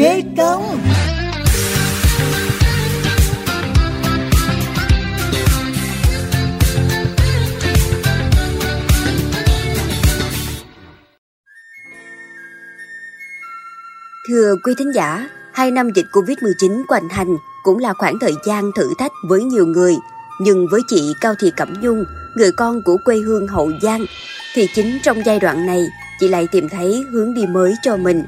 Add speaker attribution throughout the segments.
Speaker 1: biết Công
Speaker 2: Thưa quý thính giả, hai năm dịch Covid-19 hoành hành cũng là khoảng thời gian thử thách với nhiều người. Nhưng với chị Cao Thị Cẩm Nhung, người con của quê hương Hậu Giang, thì chính trong giai đoạn này, chị lại tìm thấy hướng đi mới cho mình.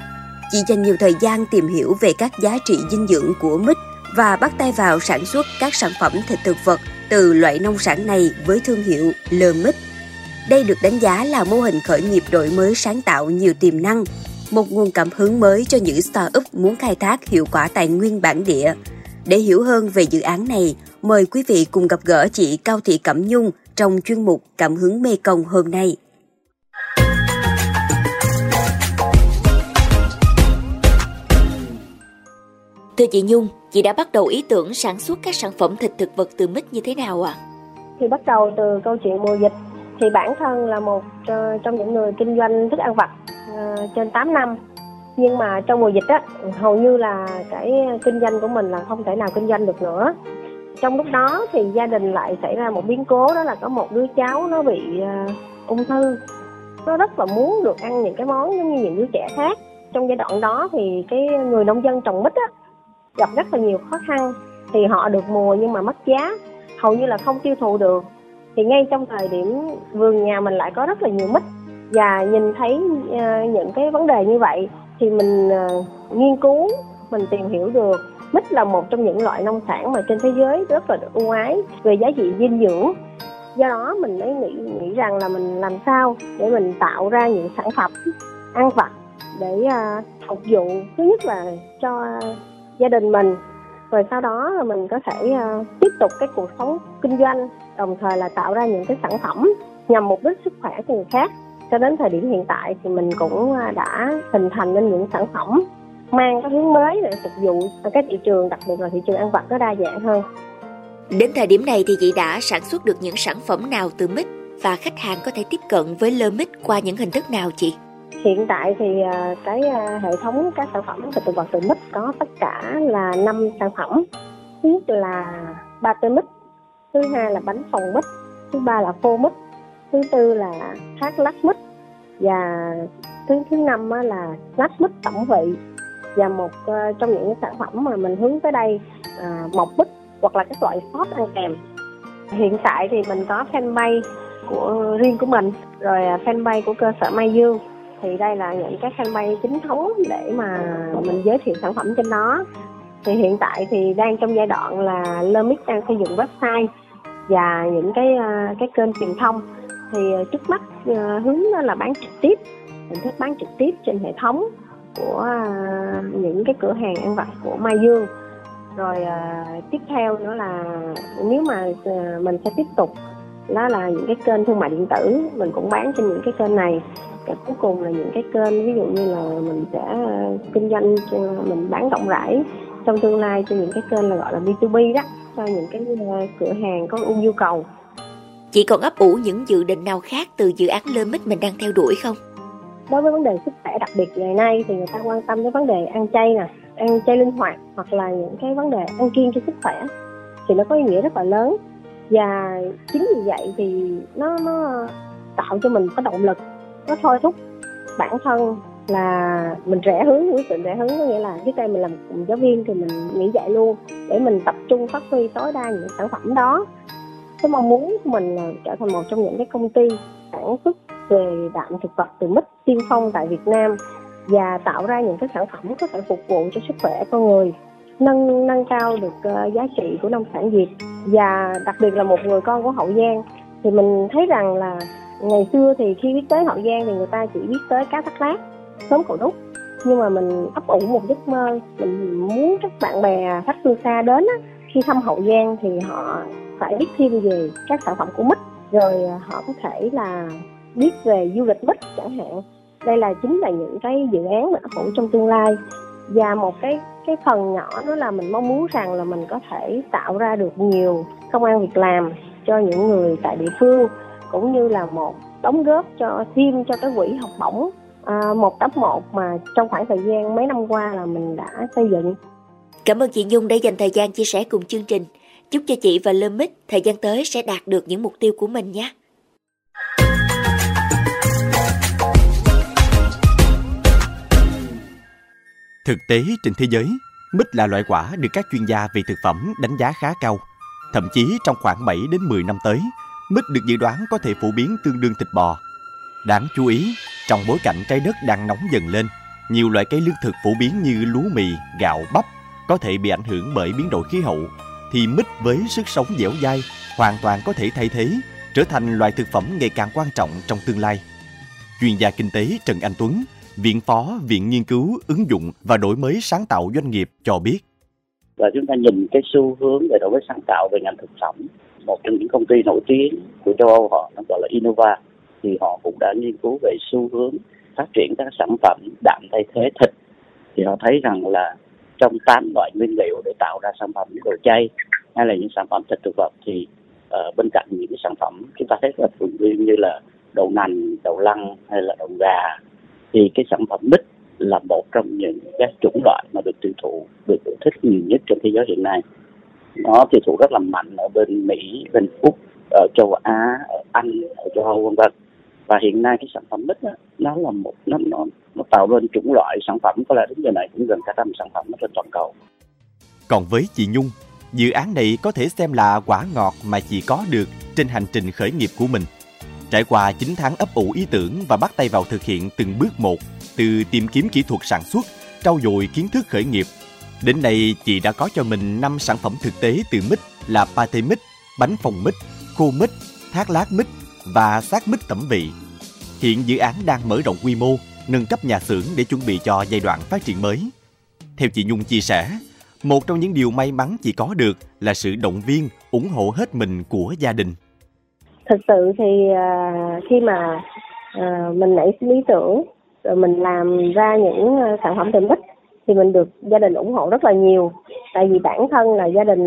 Speaker 2: Chị dành nhiều thời gian tìm hiểu về các giá trị dinh dưỡng của mít và bắt tay vào sản xuất các sản phẩm thịt thực vật từ loại nông sản này với thương hiệu Lơ Mít. Đây được đánh giá là mô hình khởi nghiệp đổi mới sáng tạo nhiều tiềm năng, một nguồn cảm hứng mới cho những startup muốn khai thác hiệu quả tài nguyên bản địa. Để hiểu hơn về dự án này, mời quý vị cùng gặp gỡ chị Cao Thị Cẩm Nhung trong chuyên mục Cảm hứng Mê Công hôm nay. Thưa chị Nhung, chị đã bắt đầu ý tưởng sản xuất các sản phẩm thịt thực vật từ mít như thế nào ạ? À?
Speaker 3: Thì bắt đầu từ câu chuyện mùa dịch thì bản thân là một ờ, trong những người kinh doanh thức ăn vặt ờ, trên 8 năm nhưng mà trong mùa dịch á hầu như là cái kinh doanh của mình là không thể nào kinh doanh được nữa trong lúc đó thì gia đình lại xảy ra một biến cố đó là có một đứa cháu nó bị ờ, ung thư nó rất là muốn được ăn những cái món giống như những đứa trẻ khác trong giai đoạn đó thì cái người nông dân trồng mít á gặp rất là nhiều khó khăn. Thì họ được mùa nhưng mà mất giá hầu như là không tiêu thụ được. Thì ngay trong thời điểm vườn nhà mình lại có rất là nhiều mít. Và nhìn thấy uh, những cái vấn đề như vậy thì mình uh, nghiên cứu mình tìm hiểu được. Mít là một trong những loại nông sản mà trên thế giới rất là được ưu ái về giá trị dinh dưỡng. Do đó mình mới nghĩ nghĩ rằng là mình làm sao để mình tạo ra những sản phẩm ăn vặt để uh, phục vụ. Thứ nhất là cho gia đình mình. Rồi sau đó là mình có thể uh, tiếp tục cái cuộc sống kinh doanh đồng thời là tạo ra những cái sản phẩm nhằm mục đích sức khỏe cho người khác. Cho đến thời điểm hiện tại thì mình cũng ờ, đã hình thành nên những sản phẩm mang cái hướng mới để phục vụ các thị trường đặc biệt là thị trường ăn vặt nó đa dạng hơn.
Speaker 2: Đến thời điểm này thì chị đã sản xuất được những sản phẩm nào từ mít và khách hàng có thể tiếp cận với lơ mít qua những hình thức nào chị?
Speaker 3: Hiện tại thì ờ, cái ờ, hệ thống các sản phẩm thịt động vật từ mít có tất cả là 5 sản phẩm. Thứ nhất là ba tê mít thứ hai là bánh phồng mít thứ ba là khô mít thứ tư là thác lát mít và thứ thứ năm là lát mít tổng vị. Và một ờ, trong những sản phẩm mà mình hướng tới đây uh, mọc mít hoặc là các loại sốt ăn kèm. Hiện tại thì mình có fanpage của riêng của mình rồi fanpage của cơ sở Mai Dương thì đây là những cái fanpage chính thống để mà mình giới thiệu sản phẩm trên đó. Thì hiện tại thì đang trong giai đoạn là Lermix đang xây dựng website và những cái ờ, cái kênh truyền thông. Thì ờ, trước mắt ờ, hướng là bán trực tiếp, hình thức bán trực tiếp trên hệ thống của những cái cửa hàng ăn vặt của Mai Dương. Rồi tiếp theo nữa là nếu mà mình sẽ tiếp tục đó là những cái kênh thương mại điện tử. Mình cũng bán trên những cái kênh này. Và cuối cùng là những cái kênh ví dụ như là mình sẽ kinh doanh mình bán rộng rãi trong tương lai trên những cái kênh là gọi là B2B đó cho những cái cửa hàng có nhu cầu.
Speaker 2: Chị còn ấp ủ những dự định nào khác từ dự án Lơ Mít mình đang theo đuổi không?
Speaker 3: Đối với vấn đề sức khỏe đặc biệt ngày nay thì người ta quan tâm đến vấn đề ăn chay nè, ăn chay linh hoạt hoặc là những cái vấn đề ăn kiêng cho sức khỏe. Thì nó có ý nghĩa rất là lớn và chính vì vậy thì nó nó tạo cho mình có động lực. Nó thôi thúc bản thân là mình rẽ hướng quyết định rẽ hướng. Có nghĩa là trước đây mình làm giáo viên thì mình nghỉ dạy luôn để mình tập trung phát huy tối đa những sản phẩm đó. Cái mong muốn của mình là trở thành một trong những cái công ty sản xuất về đạm thực vật từ mít tiên phong tại Việt Nam và tạo ra những cái sản phẩm có thể phục vụ cho sức khỏe con người nâng nâng cao được uh, giá trị của nông sản Việt và đặc biệt là một người con của Hậu Giang thì mình thấy rằng là ngày xưa thì khi biết tới Hậu Giang thì người ta chỉ biết tới cá thác lát sớm cầu đúc. Nhưng mà mình ấp ủ một giấc mơ mình muốn các bạn bè khách phương xa đến á, khi thăm Hậu Giang thì họ phải biết thêm về các sản phẩm của mít. Rồi à, họ có thể là biết về du lịch mít chẳng hạn. Đây là chính là những cái dự án mà ấp trong tương lai và một cái cái phần nhỏ đó là mình mong muốn rằng là mình có thể tạo ra được nhiều công an việc làm cho những người tại địa phương cũng như là một đóng góp cho thêm cho cái quỹ học bổng à, một đắp một mà trong khoảng thời gian mấy năm qua là mình đã xây dựng.
Speaker 2: Cảm ơn chị Nhung đã dành thời gian chia sẻ cùng chương trình. Chúc cho chị và Lâm Mít thời gian tới sẽ đạt được những mục tiêu của mình nhé.
Speaker 1: Thực tế trên thế giới, mít là loại quả được các chuyên gia về thực phẩm đánh giá khá cao. Thậm chí trong khoảng 7 đến 10 năm tới, mít được dự đoán có thể phổ biến tương đương thịt bò. Đáng chú ý, trong bối cảnh trái đất đang nóng dần lên, nhiều loại cây lương thực phổ biến như lúa mì, gạo, bắp có thể bị ảnh hưởng bởi biến đổi khí hậu, thì mít với sức sống dẻo dai hoàn toàn có thể thay thế, trở thành loại thực phẩm ngày càng quan trọng trong tương lai. Chuyên gia kinh tế Trần Anh Tuấn, Viện Phó Viện Nghiên cứu Ứng dụng và Đổi mới sáng tạo doanh nghiệp cho biết.
Speaker 4: Và chúng ta nhìn cái xu hướng về đổi mới sáng tạo về ngành thực phẩm, một trong những công ty nổi tiếng của châu Âu họ nó gọi là Innova thì họ cũng đã nghiên cứu về xu hướng phát triển các sản phẩm đạm thay thế thịt thì họ thấy rằng là trong 8 loại nguyên liệu để tạo ra sản phẩm đồ chay hay là những sản phẩm thịt thực vật thì uh, bên cạnh những cái sản phẩm chúng ta thấy là thường như là đậu nành, đậu lăng hay là đậu gà thì cái sản phẩm mít là một trong những các chủng loại mà được tiêu thụ được yêu thích nhiều nhất trên thế giới hiện nay nó tiêu thụ rất là mạnh ở bên Mỹ, bên Úc, ở châu Á, ở Anh, ở châu Âu vân vân và hiện nay cái sản phẩm mít đó, nó là một nó nó nó tạo nên chủng loại sản phẩm có lẽ đến giờ này cũng gần cả trăm sản phẩm trên toàn cầu.
Speaker 1: Còn với chị Nhung, dự án này có thể xem là quả ngọt mà chị có được trên hành trình khởi nghiệp của mình. Trải qua 9 tháng ấp ủ ý tưởng và bắt tay vào thực hiện từng bước một, từ tìm kiếm kỹ thuật sản xuất, trau dồi kiến thức khởi nghiệp. Đến nay, chị đã có cho mình 5 sản phẩm thực tế từ mít là pate mít, bánh phồng mít, khô mít, thác lát mít và xác mít tẩm vị. Hiện dự án đang mở rộng quy mô, nâng cấp nhà xưởng để chuẩn bị cho giai đoạn phát triển mới. Theo chị Nhung chia sẻ, một trong những điều may mắn chị có được là sự động viên, ủng hộ hết mình của gia đình.
Speaker 3: Thực sự thì uh, khi mà uh, mình nảy lý tưởng rồi mình làm ra những à, sản phẩm từ mít thì mình được gia đình ủng hộ rất là nhiều. Tại vì bản thân là gia đình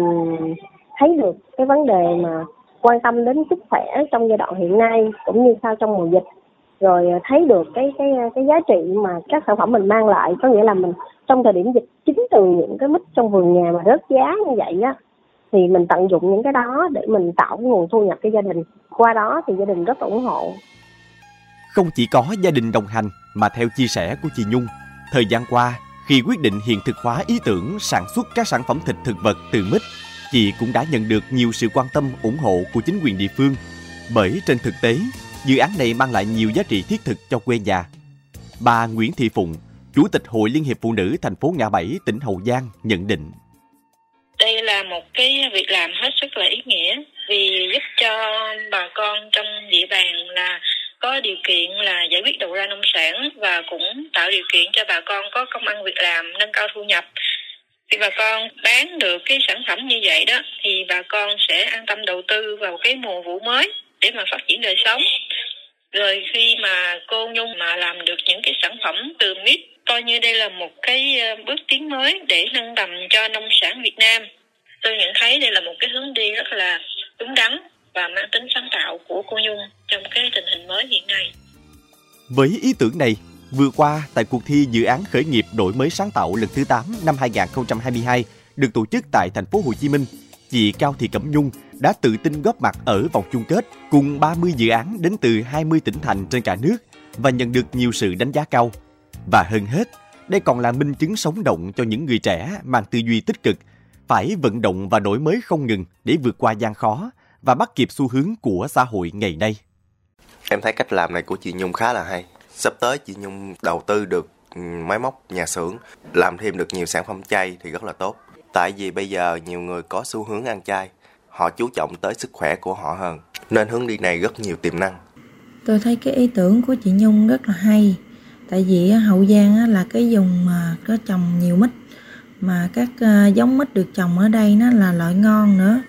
Speaker 3: thấy được cái vấn đề mà quan tâm đến sức khỏe trong giai đoạn hiện nay cũng như sau trong mùa dịch rồi thấy được cái cái cái giá trị mà các sản phẩm mình mang lại có nghĩa là mình trong thời điểm dịch chính từ những cái mít trong vườn nhà mà rớt giá như vậy á thì mình tận dụng những cái đó để mình tạo cái nguồn thu nhập cho gia đình qua đó thì gia đình rất ủng hộ
Speaker 1: không chỉ có gia đình đồng hành mà theo chia sẻ của chị Nhung thời gian qua khi quyết định hiện thực hóa ý tưởng sản xuất các sản phẩm thịt thực vật từ mít chị cũng đã nhận được nhiều sự quan tâm ủng hộ của chính quyền địa phương bởi trên thực tế dự án này mang lại nhiều giá trị thiết thực cho quê nhà. Bà Nguyễn Thị Phụng, Chủ tịch Hội Liên hiệp Phụ nữ thành phố Ngã Bảy, tỉnh Hậu Giang nhận định.
Speaker 5: Cái việc làm hết sức là ý nghĩa vì giúp cho bà con trong địa bàn là có điều kiện là giải quyết đầu ra nông sản và cũng tạo điều kiện cho bà con có công ăn việc làm, nâng cao thu nhập. Khi bà con bán được cái sản phẩm như vậy đó thì bà con sẽ an tâm đầu tư vào cái mùa vụ mới để mà phát triển đời sống rồi khi mà cô nhung mà làm được những cái sản phẩm từ mít coi như đây là một cái ờ, bước tiến mới để nâng tầm cho nông sản việt nam tôi nhận thấy đây là một cái hướng đi rất là đúng đắn và mang tính sáng tạo của cô nhung trong cái tình hình mới hiện nay
Speaker 1: với ý tưởng này Vừa qua, tại cuộc thi dự án khởi nghiệp đổi mới sáng tạo lần thứ 8 năm 2022 được tổ chức tại thành phố Hồ Chí Minh, chị Cao Thị Cẩm Nhung đã tự tin góp mặt ở vòng chung kết cùng 30 dự án đến từ 20 tỉnh thành trên cả nước và nhận được nhiều sự đánh giá cao. Và hơn hết, đây còn là minh chứng sống động cho những người trẻ mang tư duy tích cực, phải vận động và đổi mới không ngừng để vượt qua gian khó và bắt kịp xu hướng của xã hội ngày nay.
Speaker 6: Em thấy cách làm này của chị Nhung khá là hay. Sắp tới chị Nhung đầu tư được ừ, máy móc nhà xưởng, làm thêm được nhiều sản phẩm chay thì rất là tốt. Tại vì bây giờ nhiều người có xu hướng ăn chay, họ chú trọng tới sức khỏe của họ hơn, nên hướng đi này rất nhiều tiềm năng.
Speaker 7: Tôi thấy cái ý tưởng của chị Nhung rất là hay, tại vì Hậu Giang là cái vùng mà có trồng nhiều mít, mà các ờ, giống mít được trồng ở đây nó là loại ngon nữa.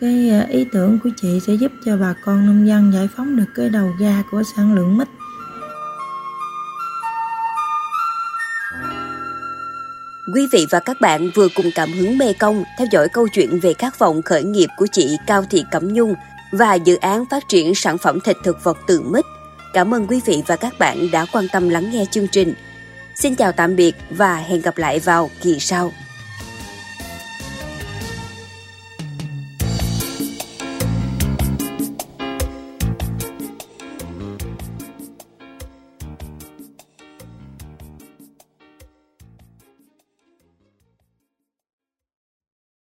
Speaker 7: Cái ờ, ý tưởng của chị sẽ giúp cho bà con nông dân giải phóng được cái đầu ra của sản lượng mít
Speaker 2: Quý vị và các bạn vừa cùng cảm hứng Mê Công theo dõi câu chuyện về khát vọng khởi nghiệp của chị Cao Thị Cẩm Nhung và dự án phát triển sản phẩm thịt thực vật từ mít. Cảm ơn quý vị và các bạn đã quan tâm lắng nghe chương trình. Xin chào tạm biệt và hẹn gặp lại vào kỳ sau.